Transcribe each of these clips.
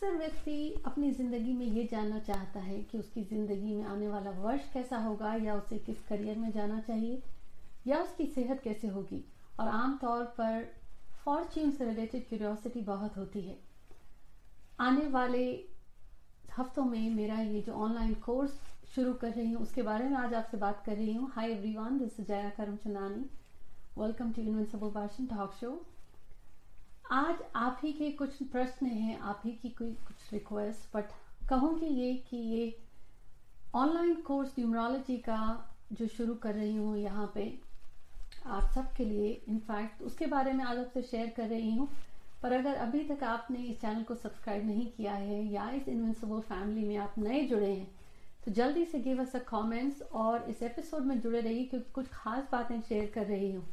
अक्सर व्यक्ति अपनी ज़िंदगी में ये जानना चाहता है कि उसकी ज़िंदगी में आने वाला वर्ष कैसा होगा या उसे किस करियर में जाना चाहिए या उसकी सेहत कैसे होगी। और आमतौर पर फॉर्च्यून से रिलेटेड क्यूरियोसिटी बहुत होती है। आने वाले हफ्तों में मेरा ये जो ऑनलाइन कोर्स शुरू कर रही हूँ, उसके बारे में आज आपसे बात कर रही हूँ। Hi everyone this is Jaya Karamchandani welcome to invincible भाषण टॉक शो आज आप ही के कुछ प्रश्न हैं, आप ही की कोई कुछ रिक्वेस्ट बट कहूँगी ये कि ये ऑनलाइन कोर्स न्यूमरोलॉजी का जो शुरू कर रही हूँ यहाँ पे, आप सबके लिए इनफैक्ट उसके बारे में आज आपसे शेयर कर रही हूँ। पर अगर अभी तक आपने इस चैनल को सब्सक्राइब नहीं किया है या इस इनविंसिबल फैमिली में आप नए जुड़े हैं तो जल्दी से गिव अस अ कमेंट्स और इस एपिसोड में जुड़े रहिए, क्योंकि कुछ खास बातें शेयर कर रही हूँ।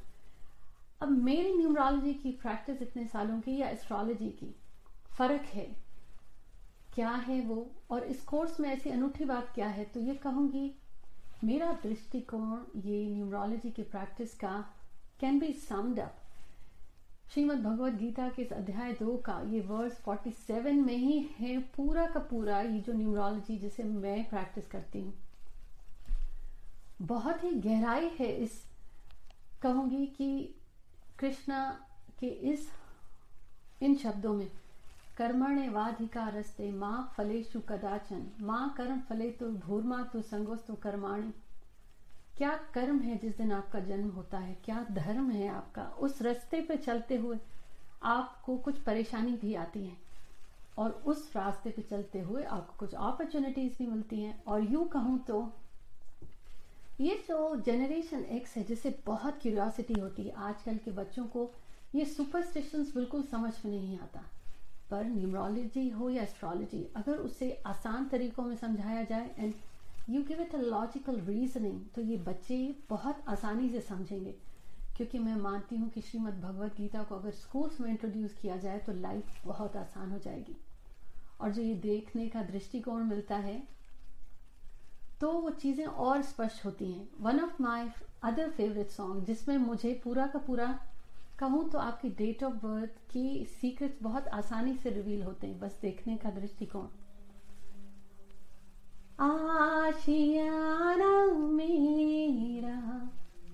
अब मेरी न्यूमरोलॉजी की प्रैक्टिस इतने सालों की या एस्ट्रोलॉजी की? फ़र्क है। क्या है वो? और इस कोर्स में ऐसी अनूठी बात क्या है? तो ये कहूँगी, मेरा दृष्टिकोण ये न्यूमरोलॉजी की प्रैक्टिस का can be summed up Shrimad Bhagavad Gita के इस अध्याय दो का ये वर्स 47 में ही है पूरा का पूरा ये जो न्यूमरोलॉजी जिसे मैं प्रैक्टिस करती हूँ। बहुत ही गहराई है इस, कहूँगी कि कृष्णा के इस, इन शब्दों में, कर्मणे वाधिकारस्ते माँ फलेशु कदाचन। माँ कर्म फले तो भूर्मा तो संगोस्तु कर्माणी। क्या कर्म है जिस दिन आपका जन्म होता है? क्या धर्म है आपका? उस रास्ते पे चलते हुए आपको कुछ परेशानी भी आती है। और उस रास्ते पे चलते हुए आपको कुछ अपॉर्चुनिटीज़ भी मिलती हैं। और यूँ कहूँ तो ये जो जनरेशन एक्स है, जिसे बहुत क्यूरियोसिटी होती है आजकल के बच्चों को। ये सुपरस्टिशंस बिल्कुल समझ में नहीं आता। पर न्यूमरोलॉजी हो या एस्ट्रोलॉजी अगर उसे आसान तरीकों में समझाया जाए and you give it a logical reasoning तो ये बच्चे बहुत आसानी से समझेंगे। क्योंकि मैं मानती हूँ कि श्रीमद् भगवत गीता को अगर स्कूल्स में इंट्रोड्यूस किया जाए तो लाइफ बहुत आसान हो जाएगी। और जो ये देखने का दृष्टिकोण मिलता है तो वो चीज़ें और स्पष्ट होती हैं। One of my other favourite song जिसमें मुझे पूरा का पूरा कहूँ तो आपकी डेट ऑफ़ बर्थ की सीक्रेट बहुत आसानी से रिवील होते हैं, बस देखने का दृष्टिकोण। आशियाना मेरा,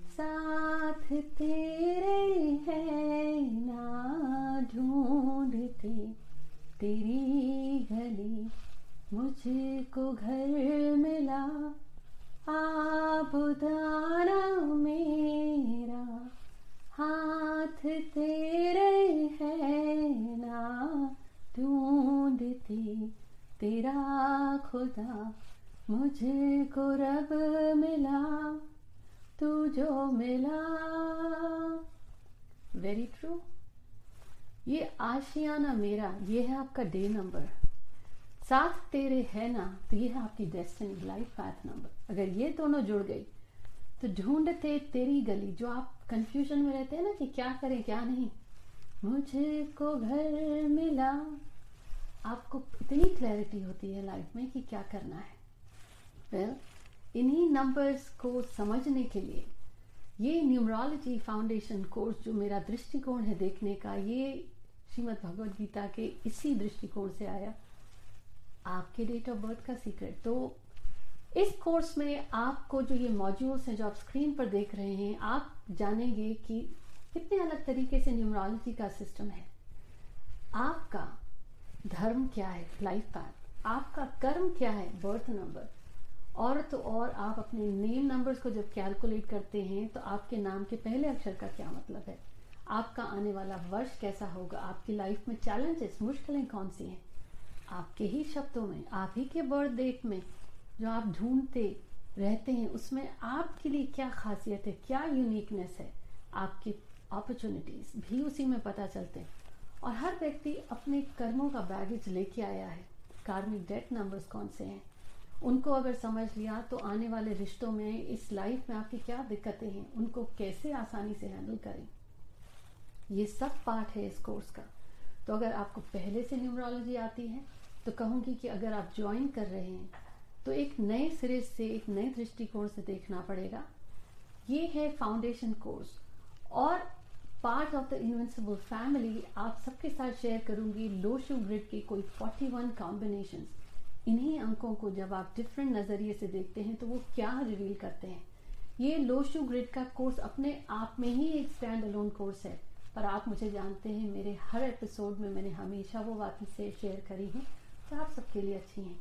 साथ तेरे है ना ढूंढते, तेरी गली मुझको घर मिला आबुदाना मेरा, हाथ तेरे है ना ढूंढती तेरा खुदा। मुझको रब मिला, तू जो मिला। वेरी ट्रू ये आशियाना मेरा, ये है आपका डे नंबर साथ तेरे है ना तो ये है आपकी डेस्टिनी लाइफ पाथ नंबर अगर ये दोनों जुड़ गई तो ढूंढते तेरी गली जो आप कंफ्यूजन में रहते हैं ना कि क्या करें क्या नहीं। मुझे को घर मिला। आपको इतनी क्लैरिटी होती है लाइफ में कि क्या करना है। वेल well, इन्हीं नंबर्स को समझने के लिए ये न्यूमरोलॉजी फाउंडेशन कोर्स जो मेरा दृष्टिकोण है देखने का ये श्रीमद् भगवद गीता के इसी दृष्टिकोण से आया। आपके डेट ऑफ़ बर्थ का सीक्रेट तो इस कोर्स में आपको जो ये मॉड्यूल्स हैं, जो आप स्क्रीन पर देख रहे हैं, आप जानेंगे कि कितने अलग तरीके से न्यूमरोलॉजी का सिस्टम है। आपका धर्म क्या है? लाइफ पाथ आपका कर्म क्या है? बर्थ नंबर और तो और आप अपने नेम नंबर्स को जब कैलकुलेट करते हैं तो आपके नाम के पहले अक्षर का क्या मतलब है? आपका आने वाला वर्ष कैसा होगा? आपकी लाइफ में चैलेंजेस मुश्किलें कौन सी हैं? आपके ही शब्दों में, आप ही के बर्थ डेट में जो आप ढूंढते रहते हैं, उसमें आपके लिए क्या खासियत है, क्या यूनिकनेस है, आपकी अपॉर्चुनिटीज़ भी उसी में पता चलते हैं। और हर व्यक्ति अपने कर्मों का बैगेज लेके आया है। कार्मिक डेट नंबर्स कौन से हैं? उनको अगर समझ लिया तो आने वाले रिश्तों में, इस लाइफ में आपकी क्या दिक्कतें हैं, उनको कैसे आसानी से हैंडल करें? ये सब पार्ट है इस कोर्स का। तो अगर आपको पहले से न्यूमरोलॉजी आती है तो कहूँगी कि अगर आप ज्वाइन कर रहे हैं तो एक नए सिरे से, एक नए दृष्टिकोण से देखना पड़ेगा। ये है फाउंडेशन कोर्स और part of the invincible family आप सबके साथ शेयर करूँगी लोशो ग्रिड के कोई 41 कॉम्बिनेशन इन्हीं अंकों को जब आप डिफरेंट नज़रिए से देखते हैं तो वो क्या रिवील करते हैं। ये लोशो ग्रिड का कोर्स अपने आप में ही एक स्टैंड अलोन कोर्स है। पर आप मुझे जानते हैं, मेरे हर एपिसोड में मैंने हमेशा वो बातें से शेयर करी हैं जो आप सबके लिए अच्छी हैं।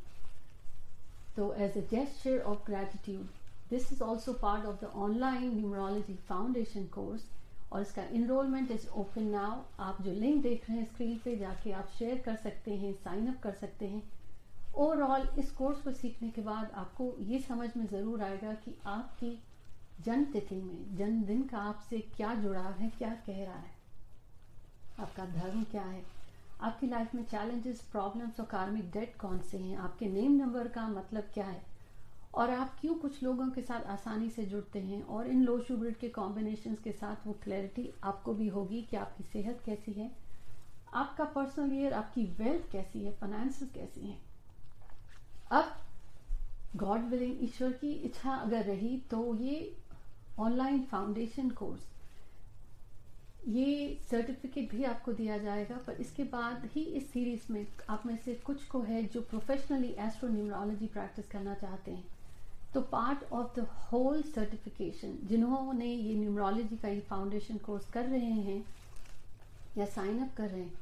तो as a gesture of gratitude this is also part of the online numerology foundation course और इसका इनरोलमेंट इज़ ओपन नाउ आप जो लिंक देख रहे हैं स्क्रीन पे, जाके आप शेयर कर सकते हैं साइन अप कर सकते हैं। ओवरऑल इस कोर्स को सीखने के बाद आपको ये समझ में ज़रूर आएगा कि आपकी जन्म तिथि में, जन्मदिन का आपसे क्या जुड़ाव है, क्या कह रहा है। आपका धर्म क्या है? आपकी लाइफ में चैलेंजेस प्रॉब्लम्स और कार्मिक डेट कौन से हैं? आपके नेम नंबर का मतलब क्या है? और आप क्यों कुछ लोगों के साथ आसानी से जुड़ते हैं? और इन लो शुगर के कॉम्बिनेशन के साथ वो क्लैरिटी आपको भी होगी कि आपकी सेहत कैसी है? आपका पर्सनल ईयर आपकी वेल्थ कैसी है? फाइनेंस कैसी है? अब गॉड विलिंग ईश्वर की इच्छा अगर रही तो ये ऑनलाइन फाउंडेशन कोर्स ये सर्टिफिकेट भी आपको दिया जाएगा, पर इसके बाद ही इस सीरीज़ में आप में से कुछ को है जो प्रोफेशनली एस्ट्रोन्यूमरोलॉजी प्रैक्टिस करना चाहते हैं। तो part of the whole certification जिन्होंने ये न्यूमरोलॉजी का ये फाउंडेशन कोर्स कर रहे हैं या साइन अप कर रहे हैं,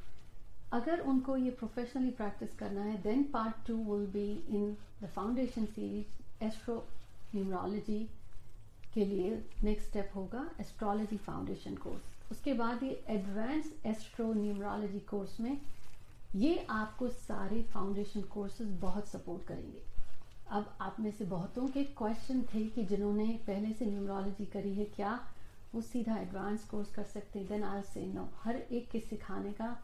अगर उनको ये प्रोफेशनली प्रैक्टिस करना है then part two will be in the foundation series astro numerology के लिए नेक्स्ट स्टेप होगा एस्ट्रोलॉजी फाउंडेशन कोर्स उसके बाद ये एडवांस एस्ट्रो न्यूमरोलॉजी कोर्स में ये आपको सारे फाउंडेशन कोर्सेज बहुत सपोर्ट करेंगे। अब आप में से बहुतों के क्वेश्चन थे कि जिन्होंने पहले से न्यूमरोलॉजी करी है, क्या वो सीधा एडवांस कोर्स कर सकते हैं? देन आज से नो हर एक के सिखाने का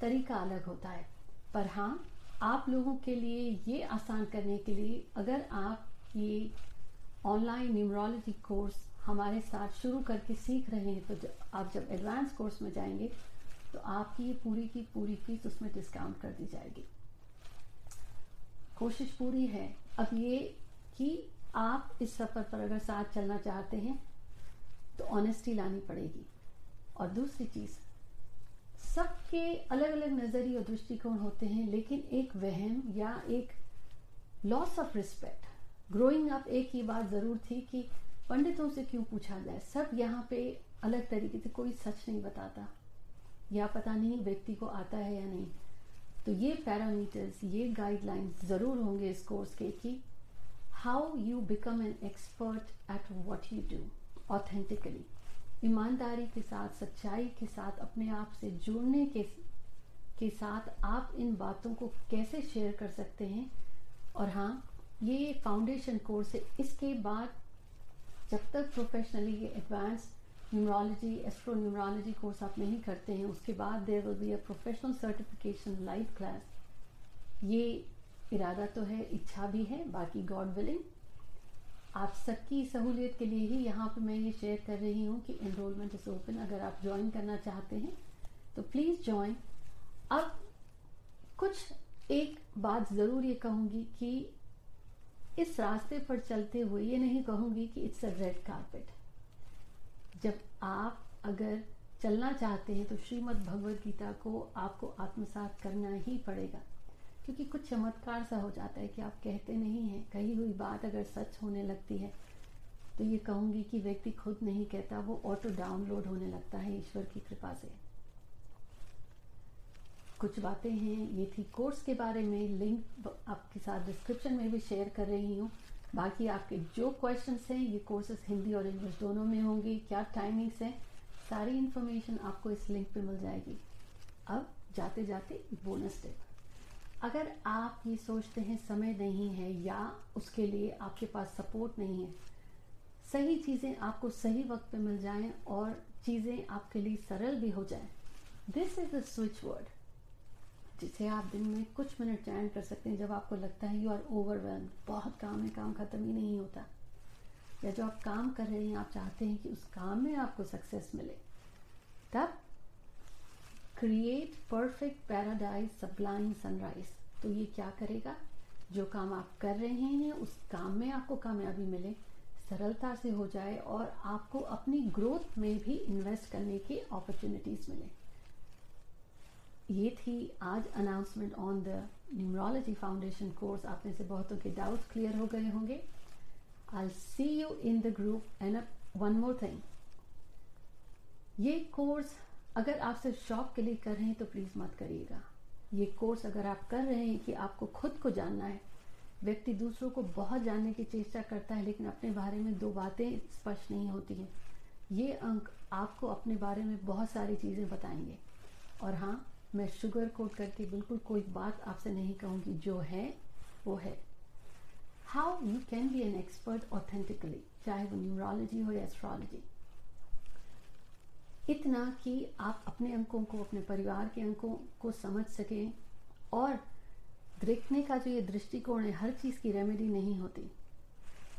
तरीका अलग होता है। पर हाँ आप लोगों के लिए ये आसान करने के लिए अगर आप ये ऑनलाइन न्यूमरोलॉजी कोर्स हमारे साथ शुरू करके सीख रहे हैं तो जब आप जब एडवांस कोर्स में जाएँगे तो आपकी ये पूरी की पूरी फ़ीस उसमें डिस्काउंट कर दी जाएगी। कोशिश पूरी है। अब ये कि आप इस सफ़र पर अगर साथ चलना चाहते हैं तो ऑनेस्टी लानी पड़ेगी। और दूसरी चीज़, सबके अलग अलग नज़रिए और दृष्टिकोण होते हैं, लेकिन एक वहम या एक loss of respect growing up एक ही बात ज़रूर थी कि पंडितों से क्यों पूछा जाए? सब यहाँ पे अलग तरीके से कोई सच नहीं बताता। या पता नहीं व्यक्ति को आता है या नहीं। तो ये पैरामीटर्स ये गाइडलाइंस ज़रूर होंगे इस कोर्स के कि how you become an expert at what you do authentically ईमानदारी के साथ, सच्चाई के साथ, अपने आप से जुड़ने के के साथ आप इन बातों को कैसे शेयर कर सकते हैं? और हाँ ये फाउंडेशन कोर्स है, इसके बाद जब तक प्रोफेशनली ये advance numerology astro numerology course आप नहीं करते हैं, उसके बाद there will be a professional certification live class ये इरादा तो है, इच्छा भी है, बाकी गॉड विलिंग आप सबकी सहूलियत के लिए ही यहाँ पे मैं ये शेयर कर रही हूँ कि एनरोलमेंट इज़ ओपन अगर आप ज्वाइन करना चाहते हैं तो प्लीज़ ज्वाइन अब कुछ एक बात ज़रूर ये कहूँगी कि इस रास्ते पर चलते हुए ये नहीं कहूँगी कि इट्स अ रेड कारपेट जब आप अगर चलना चाहते हैं तो श्रीमद् भगवद गीता को आपको आत्मसात करना ही पड़ेगा, क्योंकि कुछ चमत्कार सा हो जाता है कि आप कहते नहीं हैं, कही हुई बात अगर सच होने लगती है तो ये कहूँगी कि व्यक्ति खुद नहीं कहता, वो ऑटो डाउनलोड होने लगता है ईश्वर की कृपा से। कुछ बातें हैं, ये थी कोर्स के बारे में लिंक आपके साथ डिस्क्रिप्शन में भी शेयर कर रही हूँ। बाकी आपके जो क्वेश्चंस हैं, ये कोर्सेज हिंदी और इंग्लिश दोनों में होंगे। क्या टाइमिंग्स हैं, सारी इन्फॉर्मेशन आपको इस लिंक पे मिल जाएगी। अब जाते जाते बोनस टिप अगर आप ये सोचते हैं समय नहीं है या उसके लिए आपके पास सपोर्ट नहीं है, सही चीज़ें आपको सही वक्त पे मिल जाएँ और चीज़ें आपके लिए सरल भी हो जाएँ। This is the switch word जिसे आप दिन में कुछ मिनट चैन कर सकते हैं जब आपको लगता है यू आर ओवरवेल्म बहुत काम है, काम ख़त्म ही नहीं होता। या जो आप काम कर रहे हैं, आप चाहते हैं कि उस काम में आपको सक्सेस मिले। तब create perfect paradise supplying sunrise तो ये क्या करेगा? जो काम आप कर रहे हैं, उस काम में आपको कामयाबी मिले, सरलता से हो जाए और आपको अपनी ग्रोथ में भी इन्वेस्ट करने की अपॉर्चुनिटीज़ मिले। ये थी आज announcement on the numerology foundation course आप में से बहुतों के डाउट्स क्लियर हो गए होंगे। I see you in the group and one more thing ये कोर्स अगर आप सिर्फ़ शॉप के लिए कर रहे हैं तो प्लीज़ मत करिएगा। ये कोर्स अगर आप कर रहे हैं कि आपको खुद को जानना है, व्यक्ति दूसरों को बहुत जानने की चेष्टा करता है लेकिन अपने बारे में दो बातें स्पष्ट नहीं होती हैं, ये अंक आपको अपने बारे में बहुत सारी चीज़ें बताएँगे। और हाँ मैं शुगर कोट करके बिल्कुल कोई बात आपसे नहीं कहूँगी, जो है, वो है। How you can be an expert authentically चाहे वो न्यूमरोलॉजी हो या एस्ट्रोलॉजी इतना कि आप अपने अंकों को, अपने परिवार के अंकों को समझ सकें और देखने का जो ये दृष्टिकोण है, हर चीज़ की रेमेडी नहीं होती।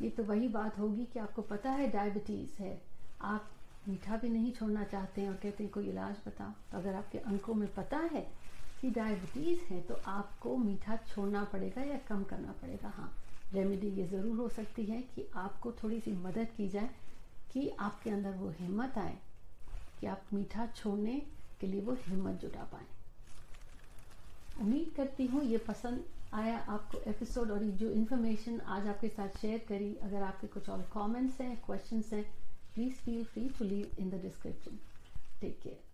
ये तो वही बात होगी कि आपको पता है डायबिटीज़ है। आप मीठा भी नहीं छोड़ना चाहते हैं और कहते हैं, कोई इलाज बताओ। तो अगर आपके अंकों में पता है कि डायबिटीज़ है तो आपको मीठा छोड़ना पड़ेगा या कम करना पड़ेगा। हाँ रेमेडी ये ज़रूर हो सकती है कि आपको थोड़ी सी मदद की जाए, कि आपके अंदर वो हिम्मत आए कि आप मीठा छोड़ने के लिए वो हिम्मत जुटा पाए। उम्मीद करती हूँ ये पसंद आया आपको एपिसोड और जो इन्फॉर्मेशन आज आपके साथ शेयर करी, अगर आपके कुछ और कमेंट्स हैं क्वेश्चंस हैं Please feel free to leave in the description. Take care.